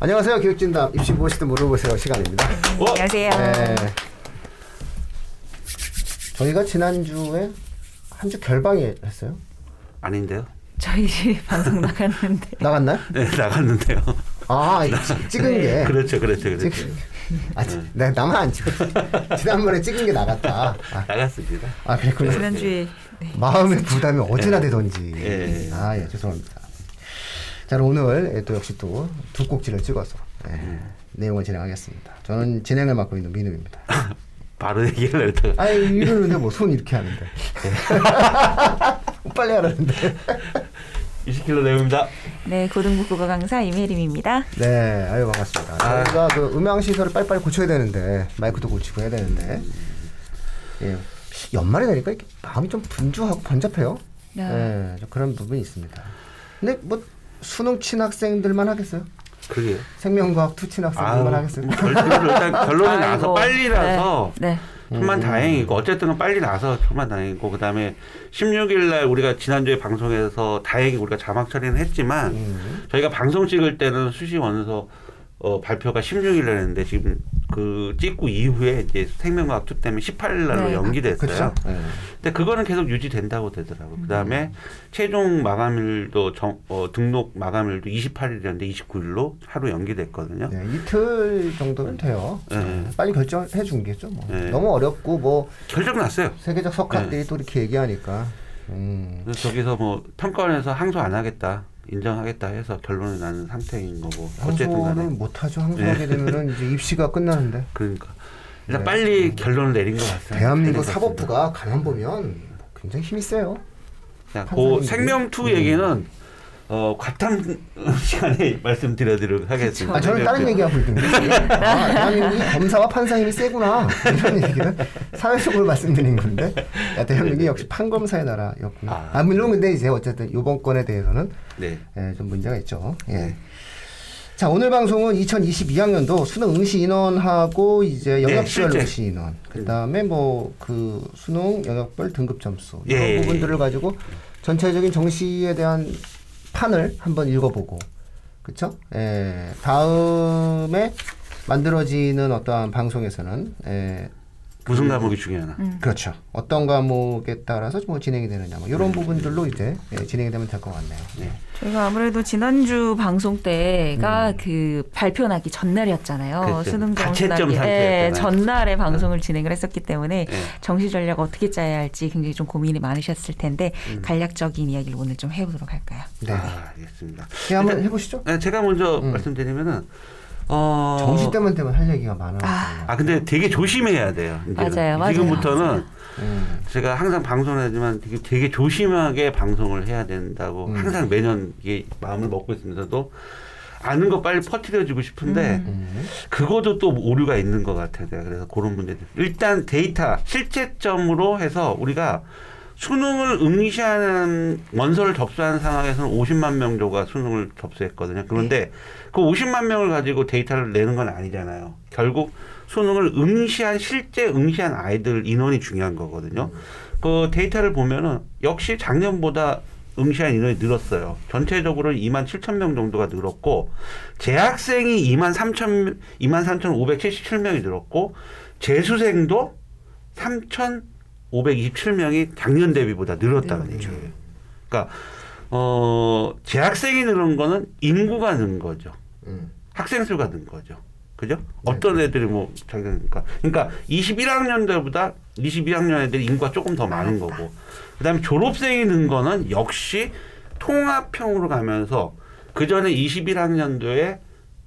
안녕하세요. 교육진담 입시 무엇이든 물어보세요 시간입니다. 어? 안녕하세요. 네. 저희가 지난주에 한 주 결방이 했어요? 아닌데요. 저희 방송 나갔는데. 나갔나요? 네, 나갔는데요. 아, 찍은 네. 게. 그렇죠, 그렇죠, 그렇죠. 찍, 아, 네. 네, 나만 안 찍었지. 지난번에 찍은 게 나갔다. 아. 나갔습니다. 아, 그랬구나. 지난주에. 네. 마음의 부담이 어찌나 되던지. 네. 아, 예, 죄송합니다. 자, 오늘 또 역시 또 두 꼭지를 찍어서 예, 음. 내용을 진행하겠습니다. 저는 진행을 맡고 있는 민우입니다. 바로 얘기를 했다가. 아니, 이러는데 뭐 손 이렇게 하는데. 빨리 하라는데. 20kg 내용입니다. 네, 고등부 국어 강사 이혜림입니다. 네, 아유 반갑습니다. 아. 저희가 그 음향 시설을 빨리빨리 고쳐야 되는데 마이크도 고치고 해야 되는데 예, 연말이 되니까 이렇게 마음이 좀 분주하고 번잡해요. 네, 예, 그런 부분이 있습니다. 근데 뭐 수능 친 학생들만 하겠어요? 그게 생명과학 two 친 학생들만 하겠어요? 일단 결론이 나서 빨리 나서 네. 네. 천만 음. 다행이고 어쨌든 빨리 나서 천만 다행이고 그다음에 16일 날 우리가 지난주에 방송에서 다행히 우리가 자막 처리는 했지만 음. 저희가 방송 찍을 때는 수시 원서 어, 발표가 16일 날 했는데 지금 그 찍고 이후에 이제 생명과학 two 때문에 18일 날로 네. 연기됐어요. 네. 근데 그거는 계속 유지된다고 되더라고. 음. 그다음에 최종 마감일도 정, 어, 등록 마감일도 28일이었는데 29일로 하루 연기됐거든요. 네, 이틀 정도면 돼요. 네. 빨리 결정해 준 게죠. 뭐. 네. 너무 어렵고 뭐 결정 났어요. 세계적 석학들이 네. 또 이렇게 얘기하니까. 음. 그래서 저기서 뭐 평가원에서 항소 안 하겠다. 인정하겠다 해서 결론이 나는 상태인 거고 어쨌든 간에. 못하죠. 항소하게 네. 되면은 이제 입시가 끝나는데. 그러니까. 일단 네. 빨리 결론을 내린 것 같아요 대한민국 사법부가 가만 보면 굉장히 힘이 세요. 그 생명투 얘기는 어, 과탐 시간에 말씀드려드리도록 하겠습니다. 아, 저는 다른 얘기하고 있는데. 아, 대한민국이 검사와 판사 힘이 세구나. 이런 얘기는 사회적으로 말씀드린 건데. 야, 대한민국이 역시 판검사의 나라였구나. 아, 아 물론 근데 이제 어쨌든 이번 건에 대해서는 네. 예, 좀 문제가 있죠. 예. 네. 자, 오늘 방송은 2022학년도 수능 응시 인원하고 이제 네, 영역별 네, 응시 인원, 그 다음에 뭐 그 수능 영역별 등급 점수 이런 예, 부분들을 가지고 전체적인 정시에 대한 판을 한번 읽어보고. 그렇죠? 예, 다음에 만들어지는 어떠한 방송에서는 예, 무슨 그 과목이 중요하나? 음. 그렇죠. 어떤 과목에 따라서 뭐 진행이 되느냐, 뭐 이런 음. 부분들로 이제 예, 진행이 되면 될 것 같네요. 네. 저희가 아무래도 지난주 방송 때가 음. 그 발표 나기 전날이었잖아요. 그렇죠. 수능 나기 예, 전날에 방송을 진행을 했었기 때문에 네. 정시 전략 어떻게 짜야 할지 굉장히 좀 고민이 많으셨을 텐데 음. 간략적인 이야기를 오늘 좀 해보도록 할까요? 네, 아, 알겠습니다. 네, 한번 해보시죠. 네, 제가 먼저 음. 말씀드리면은. 어... 정시 때만 되면 할 얘기가 많아요. 아, 아 근데 되게 조심해야 돼요. 맞아요, 맞아요. 지금부터는 맞아요. 음. 제가 항상 방송을 하지만 되게, 되게 조심하게 방송을 해야 된다고 음. 항상 매년 이게 마음을 먹고 있으면서도 아는 거 빨리 퍼뜨려주고 싶은데 음. 그것도 또 오류가 있는 것 같아요. 그래서 그런 문제들. 일단 데이터 실제점으로 해서 우리가 수능을 응시하는 원서를 접수하는 상황에서는 50만 명 정도가 수능을 접수했거든요. 그런데 네. 그 50만 명을 가지고 데이터를 내는 건 아니잖아요. 결국 수능을 응시한 실제 응시한 아이들 인원이 중요한 거거든요. 그 데이터를 보면은 역시 작년보다 응시한 인원이 늘었어요. 전체적으로 2만 7천 명 정도가 늘었고 재학생이 2만 3천 2만 3,577명이 늘었고 재수생도 3,527명이 작년 대비보다 늘었다는 얘기예요. 그러니까 어 재학생이 늘은 거는 인구가 는 거죠. 음. 학생 수가 는 거죠. 그죠? 네. 어떤 애들이 뭐 자기니까 그러니까 21학년 때보다 22학년 애들이 인구가 조금 더 많은 거고 그다음에 졸업생이 는 거는 역시 통합형으로 가면서 그 전에 21학년도에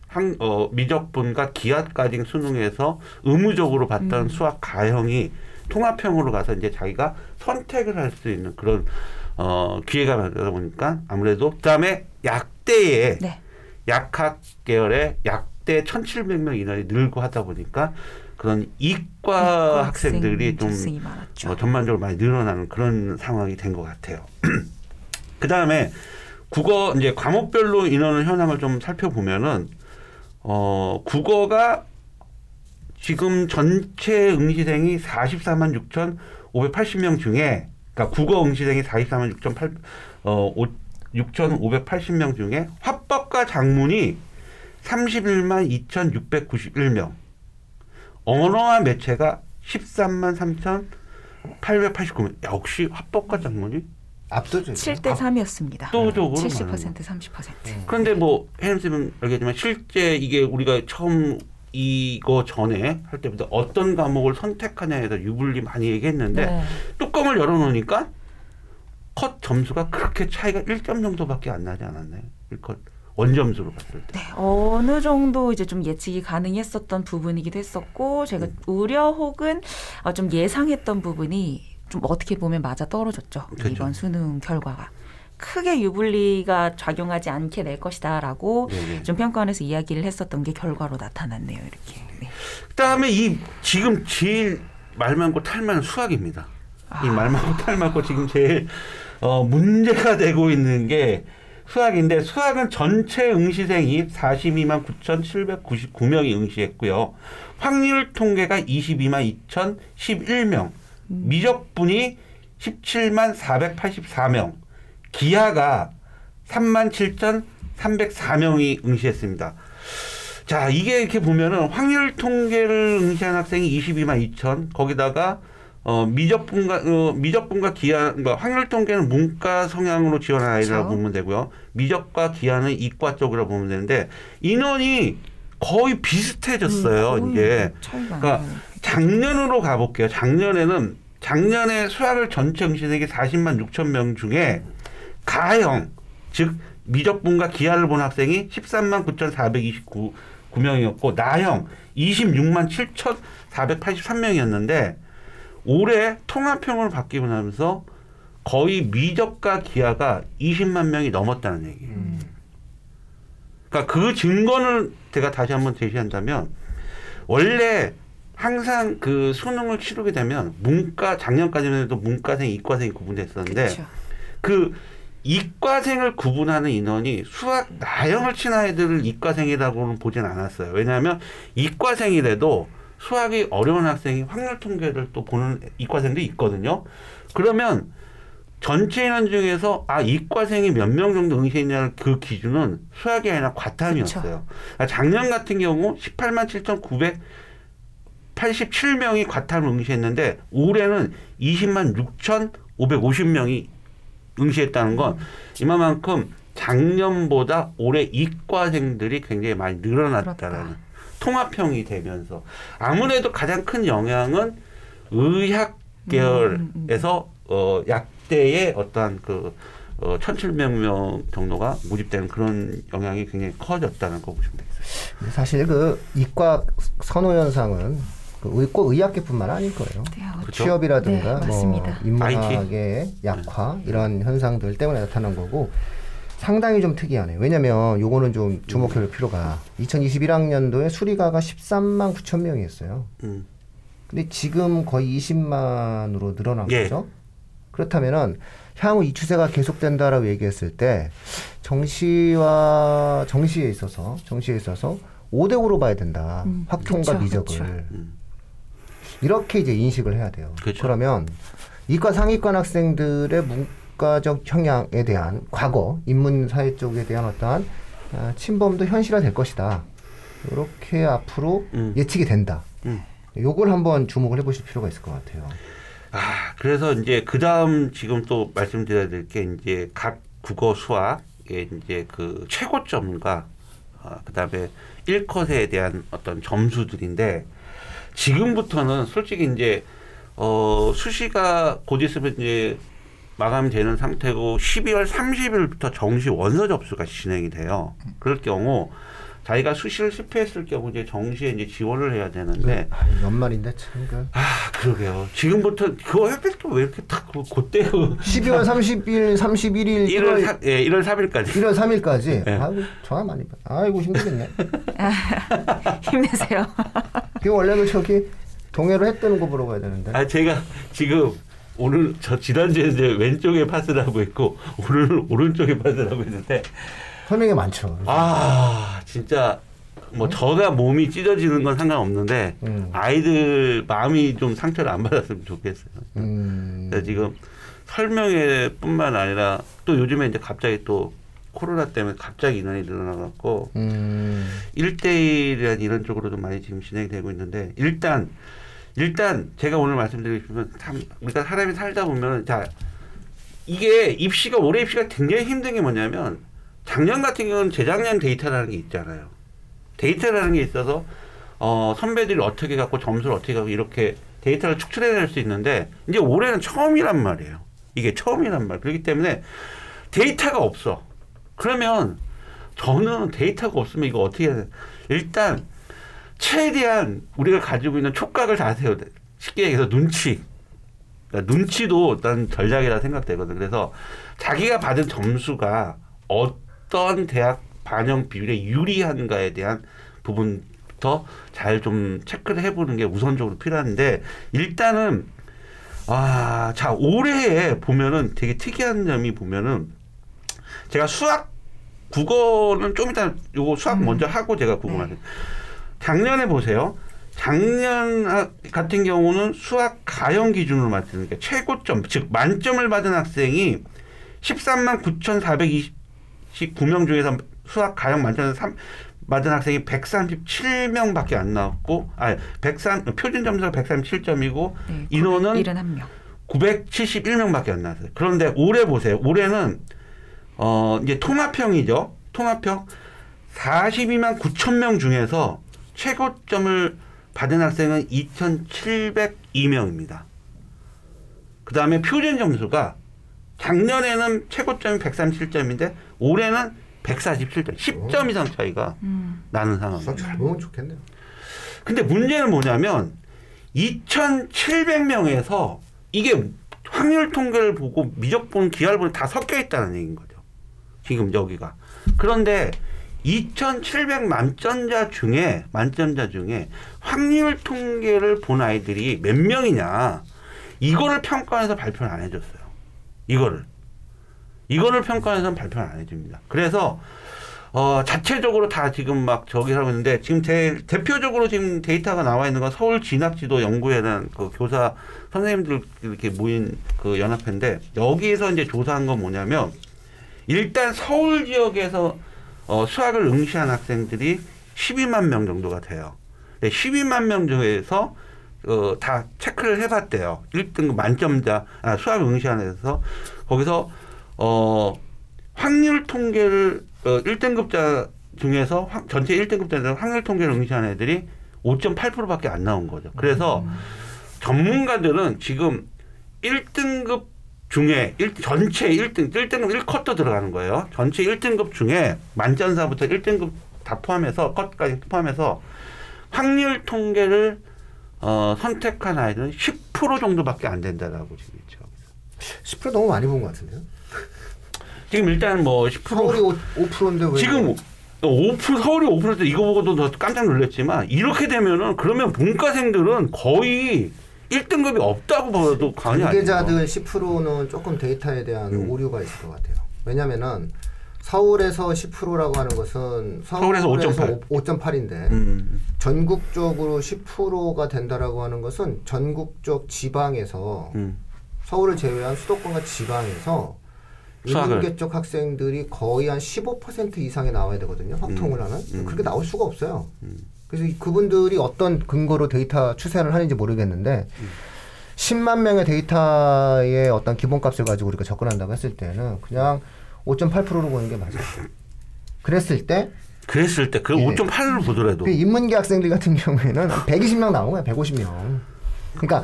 한, 어, 미적분과 기하까지 수능에서 의무적으로 봤던 음. 수학 가형이 통합형으로 가서 이제 자기가 선택을 할 수 있는 그런 어, 기회가 되다 보니까 아무래도 그다음에 약대에 네. 약학 계열의 약 그때 1,700명 인원이 늘고 하다 보니까 그런 이과 학생들이 좀 어, 전반적으로 많이 늘어나는 그런 상황이 된 것 같아요. 그 다음에 국어 이제 과목별로 인원 현황을 좀 살펴보면은 어 국어가 지금 전체 응시생이 44만 6,580명 중에 그러니까 국어 응시생이 44만 6,8어 6,580명 중에 화법과 작문이 31만 2,691명. 언어와 매체가 13만 3,889명. 역시 합법과 장문이 압도적. 7대 3이었습니다. 압도적으로 70% 많은 30%. 그런데 뭐 혜림쌤은 알겠지만 실제 이게 우리가 처음 이거 전에 할 때부터 어떤 과목을 선택하냐에 대해서 유불리 많이 얘기했는데 네. 뚜껑을 열어놓으니까 컷 점수가 그렇게 차이가 1점 정도밖에 안 나지 않았나요? 1컷 원점수로 봤을 때. 네, 어느 정도 이제 좀 예측이 가능했었던 부분이기도 했었고 제가 음. 우려 혹은 어, 좀 예상했던 부분이 좀 어떻게 보면 맞아 떨어졌죠 그렇죠. 이번 수능 결과가 크게 유불리가 작용하지 않게 될 것이다라고 네네. 좀 평가원에서 이야기를 했었던 게 결과로 나타났네요 이렇게. 네. 그다음에 이 지금 제일 말 많고 탈 많은 수학입니다. 이말 많고 탈 많고 지금 제일 어, 문제가 되고 있는 게 수학인데 수학은 전체 응시생이 42만 9,799명이 응시했고요. 확률 통계가 22만 2,011명, 미적분이 17만 484명, 기하가 3만 7,304명이 응시했습니다. 자, 이게 이렇게 보면은 확률 통계를 응시한 학생이 22만 2천, 거기다가 어, 미적분과 어, 미적분과 기하, 그러니까 확률 통계는 문과 성향으로 지원한 아이라고 그렇죠. 보면 되고요. 미적과 기하는 이과 쪽이라고 보면 되는데 인원이 거의 비슷해졌어요. 음, 이제 차이가 그러니까. 작년으로 가볼게요. 작년에는 작년에 수학을 전체 응시생이 40만 6천 명 중에 가형 즉 미적분과 기하를 본 학생이 13만 9,429 9명이었고 나형 26만 7,483명이었는데 올해 통합형으로 바뀌고 나면서 거의 미적과 기하가 20만 명이 넘었다는 얘기예요. 음. 그러니까 그 증거를 제가 다시 한번 제시한다면 원래 항상 그 수능을 치르게 되면 문과 작년까지만 해도 문과생, 이과생이 구분됐었는데 그렇죠. 그 이과생을 구분하는 인원이 수학 나형을 친 아이들을 이과생이라고는 보진 않았어요. 왜냐하면 이과생이라도 수학이 어려운 학생이 확률 통계를 또 보는 이과생도 있거든요. 그러면 전체 인원 중에서 아 이과생이 몇 명 정도 응시했냐는 그 기준은 수학이 아니라 과탐이었어요. 그러니까 작년 같은 경우 18만 7,987명이 과탐을 응시했는데 올해는 20만 6,550명이 응시했다는 건 이만큼 작년보다 올해 이과생들이 굉장히 많이 늘어났다라는 그렇다. 통합형이 되면서 아무래도 가장 큰 영향은 의학 계열에서 어 약대의 어떠한 그 어, 1,700명 정도가 모집되는 그런 영향이 굉장히 커졌다는 거 보시면 되겠어요. 사실 그 이과 선호 현상은 꼭 의학계뿐만 아닐 거예요. 네, 그렇죠? 취업이라든가 네, 뭐 맞습니다. 인문학의 약화 이런 현상들 때문에 나타난 거고 상당히 좀 특이하네요. 왜냐하면 요거는 좀 주목할 필요가 2021학년도에 수리가가 13만 9천 명이었어요. 음. 근데 지금 거의 20만으로 늘어난 예. 거죠. 그렇다면은 향후 이 추세가 계속된다라고 얘기했을 때 정시와 정시에 있어서 정시에 있어서 5대 5로 봐야 된다. 음, 확통과 그쵸, 미적을 그쵸. 음. 이렇게 이제 인식을 해야 돼요. 그쵸. 그러면 이과 상위권 학생들의 문과적 형향에 대한 과거 인문 사회 쪽에 대한 어떠한 아, 침범도 현실화될 것이다. 이렇게 앞으로 음. 예측이 된다. 음. 요걸 한번 주목을 해보실 필요가 있을 것 같아요. 아, 그래서 이제 그 다음 지금 또 말씀드려야 될 게 이제 각 국어 수학의 이제 그 최고점과 아, 그 다음에 1컷에 대한 어떤 점수들인데 지금부터는 솔직히 이제 어, 수시가 곧 있으면 이제 마감되는 상태고 12월 30일부터 정시 원서 접수가 진행이 돼요. 그럴 경우 자기가 수시를 실패했을 경우 이제 정시에 이제 지원을 해야 되는데 아, 연말인데 참 그. 아 그러게요. 지금부터 그거 하필 또왜 이렇게 딱 그- 그때 그 12월 30일, 31일, 1월 1월 3, 예, 1월 3일까지 1월 3일까지. 네. 아이고 전화 많이 받. 아이고 힘들겠네. 힘내세요. 그 원래는 저기 동해로 해 뜨는 거 보러 가야 되는데. 아 제가 지금 오늘 저 지난주에 이제 왼쪽에 파스를 하고 있고 오늘 오른쪽에 파스를 하고 있는데 설명이 많죠. 아 진짜 뭐 저가 몸이 찢어지는 건 상관없는데 음. 아이들 마음이 좀 상처를 안 받았으면 좋겠어요. 음. 그래서 지금 설명회뿐만 아니라 또 요즘에 이제 갑자기 또 코로나 때문에 갑자기 인원이 늘어나갖고 음. 1대1이란 이런 쪽으로도 많이 지금 진행되고 있는데 일단 일단 제가 오늘 말씀드리면 참 우리가 사람이 살다 보면 자 이게 입시가 올해 입시가 굉장히 힘든 게 뭐냐면 작년 같은 경우는 재작년 데이터라는 게 있잖아요. 데이터라는 게 있어서 어 선배들이 어떻게 갖고 점수를 어떻게 갖고 이렇게 데이터를 추출해낼 수 있는데 이제 올해는 처음이란 말이에요. 이게 처음이란 말. 그렇기 때문에 데이터가 없어. 그러면 저는 데이터가 없으면 이거 어떻게 해야 돼? 일단 최대한 우리가 가지고 있는 촉각을 다 세워야 돼. 쉽게 얘기해서 눈치. 그러니까 눈치도 난 전략이라 생각되거든. 그래서 자기가 받은 점수가 어 떤 대학 반영 비율에 유리한가에 대한 부분부터 잘 좀 체크를 해보는 게 우선적으로 필요한데 일단은 아, 자 올해에 보면은 되게 특이한 점이 보면은 제가 수학 국어는 좀 이따 요거 수학 먼저 하고 제가 궁금한데 작년에 보세요. 작년 하- 같은 경우는 수학 가형 기준으로 맞추니까 최고점 즉 만점을 받은 학생이 13만 9,429명 중에서 수학 가형 만점에서 3 받은 학생이 137명 밖에 안 나왔고 아 103, 표준 점수가 137점이고 네, 인원은 71명. 971명 밖에 안 나왔어요. 그런데 올해 보세요. 올해는 어 이제 통합형이죠. 통합형 42만 9천 명 중에서 최고점을 받은 학생은 2,702명입니다. 그 다음에 표준 점수가 작년에는 최고점이 137점인데 올해는 147점, 10점 이상 차이가 음. 나는 상황. 수학 잘 보면 좋겠네요. 근데 문제는 뭐냐면 2,700명에서 이게 확률 통계를 보고 미적분, 기하를 다 섞여 있다는 얘기인 거죠. 지금 여기가. 그런데 2,700 만점자 중에 만점자 중에 확률 통계를 본 아이들이 몇 명이냐 이거를 평가해서 발표를 안 해줬어요. 이거를 이거를 평가해서 발표를 안 해줍니다. 그래서 어, 자체적으로 다 지금 막 저기 하고 있는데 지금 대, 대표적으로 지금 데이터가 나와 있는 건 서울 진학지도 연구회라는 그 교사 선생님들 이렇게 모인 그 연합회인데 여기에서 이제 조사한 건 뭐냐면 일단 서울 지역에서 어, 수학을 응시한 학생들이 12만 명 정도가 돼요. 네, 12만 명 중에서 어, 다 체크를 해봤대요. 1등급 만점자 아, 수학 응시한 애에서 거기서 어, 확률 통계를 어, 1등급자 중에서 확- 전체 1등급자에서 확률 통계를 응시한 애들이 5.8%밖에 안 나온 거죠. 그래서 전문가들은 지금 1등급 중에 일, 전체 1등, 1등급 1컷도 들어가는 거예요. 전체 1등급 중에 만점사부터 1등급 다 포함해서 컷까지 포함해서 확률 통계를 어, 선택한 아이들은 10% 정도밖에 안 된다라고 지금 있죠. 10% 너무 많이 본 것 같은데요. 지금 일단 뭐 10% 서울이 5, 5%인데 왜? 지금 5% 서울이 5%때 이거 보고도 더 깜짝 놀랐지만 이렇게 되면은 그러면 본과생들은 거의 1등급이 없다고 봐도 과언이 아니에요. 관계자들 10%는 조금 데이터에 대한 음. 오류가 있을 것 같아요. 왜냐면은 서울에서 10%라고 하는 것은 서울에서 5.8. 5.8 인데 음, 전국적으로 10%가 된다라고 하는 것은 전국적 지방에서 음. 서울을 제외한 수도권과 지방에서 쪽 학생들이 거의 한 15% 이상이 나와야 되거든요. 확통을 음. 하는. 음. 그렇게 나올 수가 없어요. 그래서 이- 그분들이 어떤 근거로 데이터 추세를 하는지 모르겠는데 10만 명의 데이터의 어떤 기본값을 가지고 우리가 접근한다고 했을 때는 그냥 5.8%로 보는 게 맞아요. 그랬을 때 그랬을 때그 예. 5.8을 보더라도 그 인문계 학생들 같은 경우에는 한 120명 나온 거야, 150명. 그러니까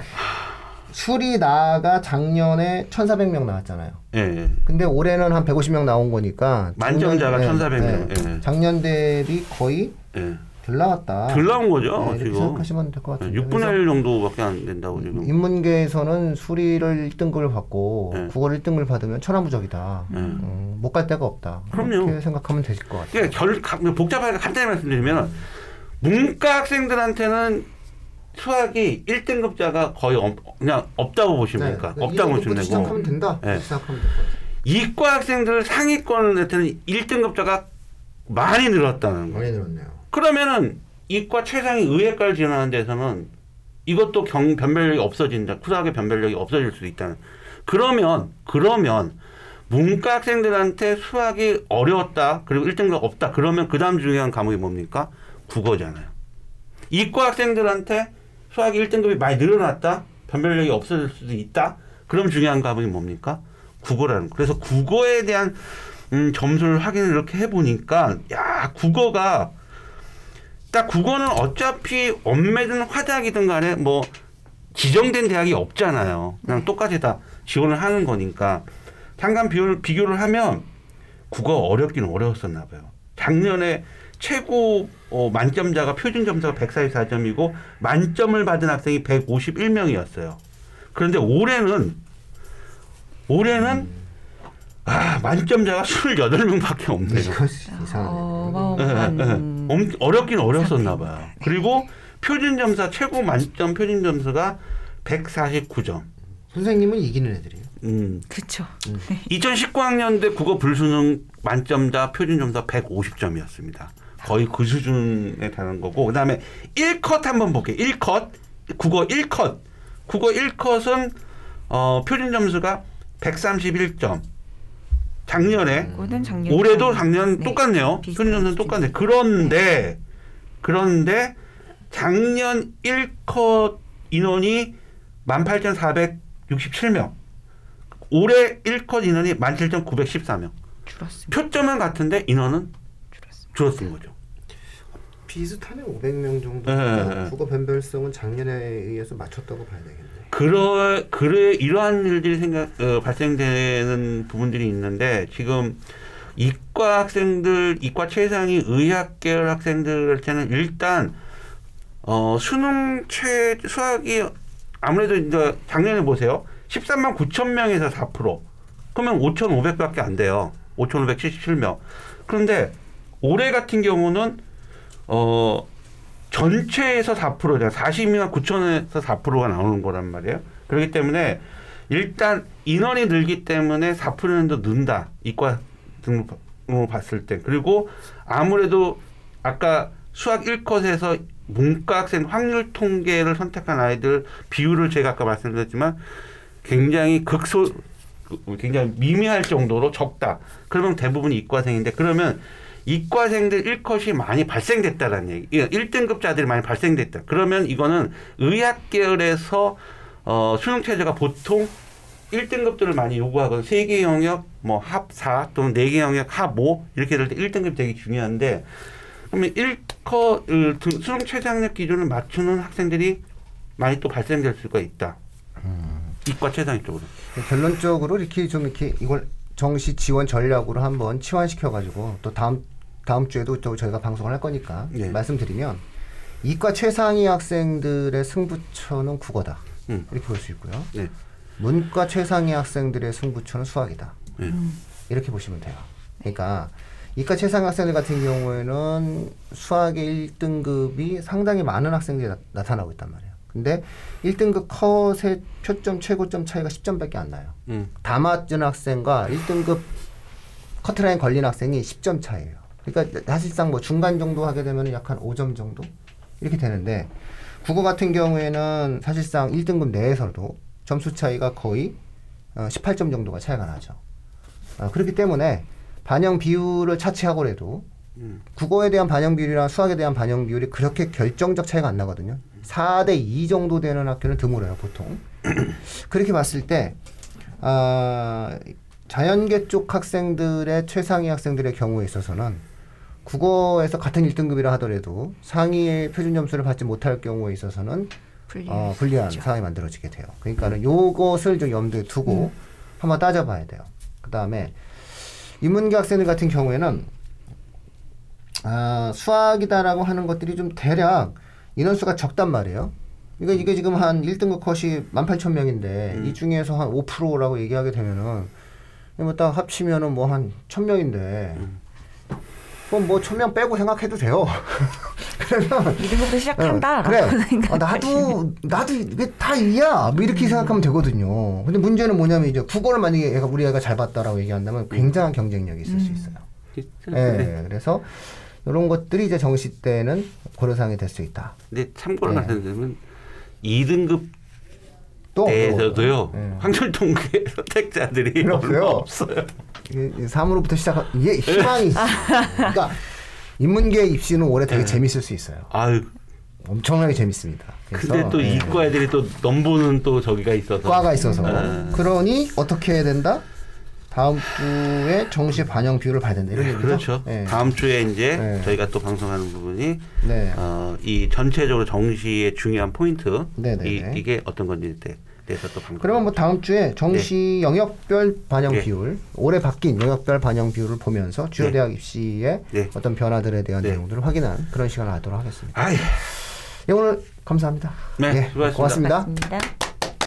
수리 나가 작년에 1,400명 나왔잖아요. 예, 예. 근데 올해는 한 150명 나온 거니까 만점자가 작년- 1,400명, 예. 작년 대비 거의 예. 덜 나왔다. 덜 나온 거죠, 네, 지금. 생각하시면 될 것 같은데. 6분의 1 정도밖에 안 된다고 지금. 인문계에서는 수리를 1등급을 받고 네. 국어를 1등급을 받으면 천하무적이다. 네. 음, 못갈 데가 없다. 그럼요. 그렇게 생각하면 되실 것 같아요. 그러니까 결, 가- 복잡하게 간단히 말씀드리면 문과 학생들한테는 수학이 1등급자가 거의 없, 그냥 없다고 보시면 될까? 네, 없다고 이등급부터 보시면 시작하면 되고. 된다. 네. 시작하면 될것 같아요. 이과 학생들 상위권한테는 1등급자가 많이 늘었다는 거예요. 많이 늘었네요. 그러면은 이과 최상위 의예과를 지원하는 데서는 이것도 경 변별력이 없어진다. 수학의 변별력이 없어질 수 있다는. 그러면 그러면 문과 학생들한테 수학이 어려웠다. 그리고 1등급 없다. 그러면 그 다음 중요한 과목이 뭡니까? 국어잖아요. 이과 학생들한테 수학이 1등급이 많이 늘어났다. 변별력이 없어질 수도 있다. 그럼 중요한 과목이 뭡니까? 국어라는 거. 그래서 국어에 대한 음, 점수를 확인을 이렇게 해보니까 야 국어가 딱 국어는 어차피 엄매든 화작이든 간에 뭐 지정된 대학이 없잖아요. 그냥 똑같이 다 지원을 하는 거니까 잠깐 비교를, 비교를 하면 국어 어렵긴 어려웠었나 봐요. 작년에 최고 어, 만점자가 표준 점수가 144점이고 만점을 받은 학생이 151명이었어요. 그런데 올해는 올해는 아 만점자가 28명밖에 없네요. 이상하네. 어마어마한 예, 예. 엄- 어렵긴 어렸었나 봐요. 그리고 표준 점수 최고 만점 표준 점수가 149점. 선생님은 이기는 애들이에요. 음. 그렇죠. 2019학년대 국어 불수능 만점자 표준 점수가 150점이었습니다. 거의 그 수준에 달하는 거고 그다음에 1컷 한번 볼게요. 1컷 국어 1컷 국어 1컷은 어, 표준 점수가 131점. 작년에 작년 올해도 작년 네, 똑같네요. 점수는 똑같네. 그런데 그런데 작년 1컷 인원이 18,467명. 올해 1컷 인원이 17,914명. 줄었습니다. 표점은 같은데 인원은 줄었습니다. 줄었던 거죠. 비슷하네 500명 정도. 네, 네. 국어 변별성은 작년에 의해서 맞췄다고 봐야 되겠네. 그러 그래 이러한 일들이 생각 어, 발생되는 부분들이 있는데 지금 이과 학생들 이과 최상위 의학 계열 학생들한테는 일단 어 수능 최 수학이 아무래도 이제 작년에 보세요. 13만 9천 명에서 4% 그러면 5,500밖에 안 돼요. 5,577명. 그런데 올해 같은 경우는 어 전체에서 4%잖아. 42만 9천에서 4%가 나오는 거란 말이에요. 그렇기 때문에 일단 인원이 늘기 때문에 4%는 더 는다. 이과 등록으로 봤을 때. 그리고 아무래도 아까 수학 1컷에서 문과 학생 확률 통계를 선택한 아이들 비율을 제가 아까 말씀드렸지만 굉장히 극소 굉장히 미미할 정도로 적다. 그러면 대부분 이과생인데 그러면 이과생들 1컷이 많이 발생됐다라는 얘기. 1등급자들이 많이 발생됐다. 그러면 이거는 의학 계열에서 어, 수능 체제가 보통 1등급들을 많이 요구하거든. 3개 영역, 뭐, 합4 또는 4개 영역 합5 이렇게 될때 1등급이 되게 중요한데 그러면 1컷, 을 등- 수능 최저 학력 기준을 맞추는 학생들이 많이 또 발생될 수가 있다. 이과 최상위 쪽으로. 결론적으로 이렇게 좀 이렇게 이걸 정시 지원 전략으로 한번 치환시켜 가지고 또 다음 다음 주에도 또 저희가 방송을 할 거니까 예. 말씀드리면 이과 최상위 학생들의 승부처는 국어다 음. 이렇게 볼 수 있고요. 네. 문과 최상위 학생들의 승부처는 수학이다 네. 이렇게 보시면 돼요. 그러니까 이과 최상위 학생들 같은 경우에는 수학의 1등급이 상당히 많은 학생들이 나, 나타나고 있단 말이에요. 근데 1등급 컷의 표점 최고점 차이가 10점밖에 안 나요. 음. 다 맞은 학생과 1등급 커트라인 걸린 학생이 10점 차이예요. 그러니까 사실상 뭐 중간 정도 하게 되면 약 한 5점 정도 이렇게 되는데 국어 같은 경우에는 사실상 1등급 내에서도 점수 차이가 거의 어, 18점 정도가 차이가 나죠. 어, 그렇기 때문에 반영 비율을 차치하고라도 음. 국어에 대한 반영 비율이랑 수학에 대한 반영 비율이 그렇게 결정적 차이가 안 나거든요. 4대 2 정도 되는 학교는 드물어요, 보통. 그렇게 봤을 때, 아, 자연계 쪽 학생들의 최상위 학생들의 경우에 있어서는 국어에서 같은 1등급이라 하더라도 상위의 표준 점수를 받지 못할 경우에 있어서는 어, 불리한 상황이 만들어지게 돼요. 그러니까는 요것을 좀 염두에 두고 한번 따져봐야 돼요. 그 다음에 인문계 학생들 같은 경우에는 아, 수학이다라고 하는 것들이 좀 대략 인원수가 적단 말이에요. 그러니까 이게 지금 한 1등급 컷이 18,000명인데 이 중에서 한 5%라고 얘기하게 되면은 뭐 딱 합치면은 뭐 한 1,000명인데 그럼 뭐 1,000명 빼고 생각해도 돼요. 그러면 이등급부터 시작한다. 어, 그래. 어, 나도 나도 이게 다 이야. 뭐 이렇게 생각하면 되거든요. 근데 문제는 뭐냐면 이제 국어를 만약에 얘가 우리 애가 잘 봤다라고 얘기한다면 굉장한 경쟁력이 있을 수 있어요. 네. 예. 그래서 이런 것들이 이제 정시 때는 고려사항이 될 수 있다. 근데 참고로 네. 말씀드리면 2등급 또 대해서도요. 네. 황철 통계 선택자들이 별로 얼마 없어요. 없어요. 이게 3으로부터 시작한 이게 희망이 그러니까 인문계 입시는 올해 되게 재밌을 수 있어요. 아유, 엄청나게 재밌습니다. 근데 또 예. 이과 애들이 또 넘보는 또 저기가 있어서 과가 있어서 음. 그러니 어떻게 해야 된다? 다음 주에 정시 반영 비율을 봐야 된다 이런 얘기죠. 그렇죠. 네. 다음 주에 이제 네. 저희가 또 방송하는 부분이 네. 어, 이 전체적으로 정시의 중요한 포인트. 이, 이게 어떤 건지에 대- 대해서 또 방송. 그러면 뭐 다음 주에 정시 영역별 반영 네. 비율, 올해 바뀐 영역별 반영 비율을 보면서 주요 네. 대학 입시의 네. 어떤 변화들에 대한 네. 내용들을 확인하는 그런 시간을 하도록 하겠습니다. 아이, 예, 오늘 감사합니다. 네, 예, 수고하셨습니다. 고맙습니다. 맞습니다.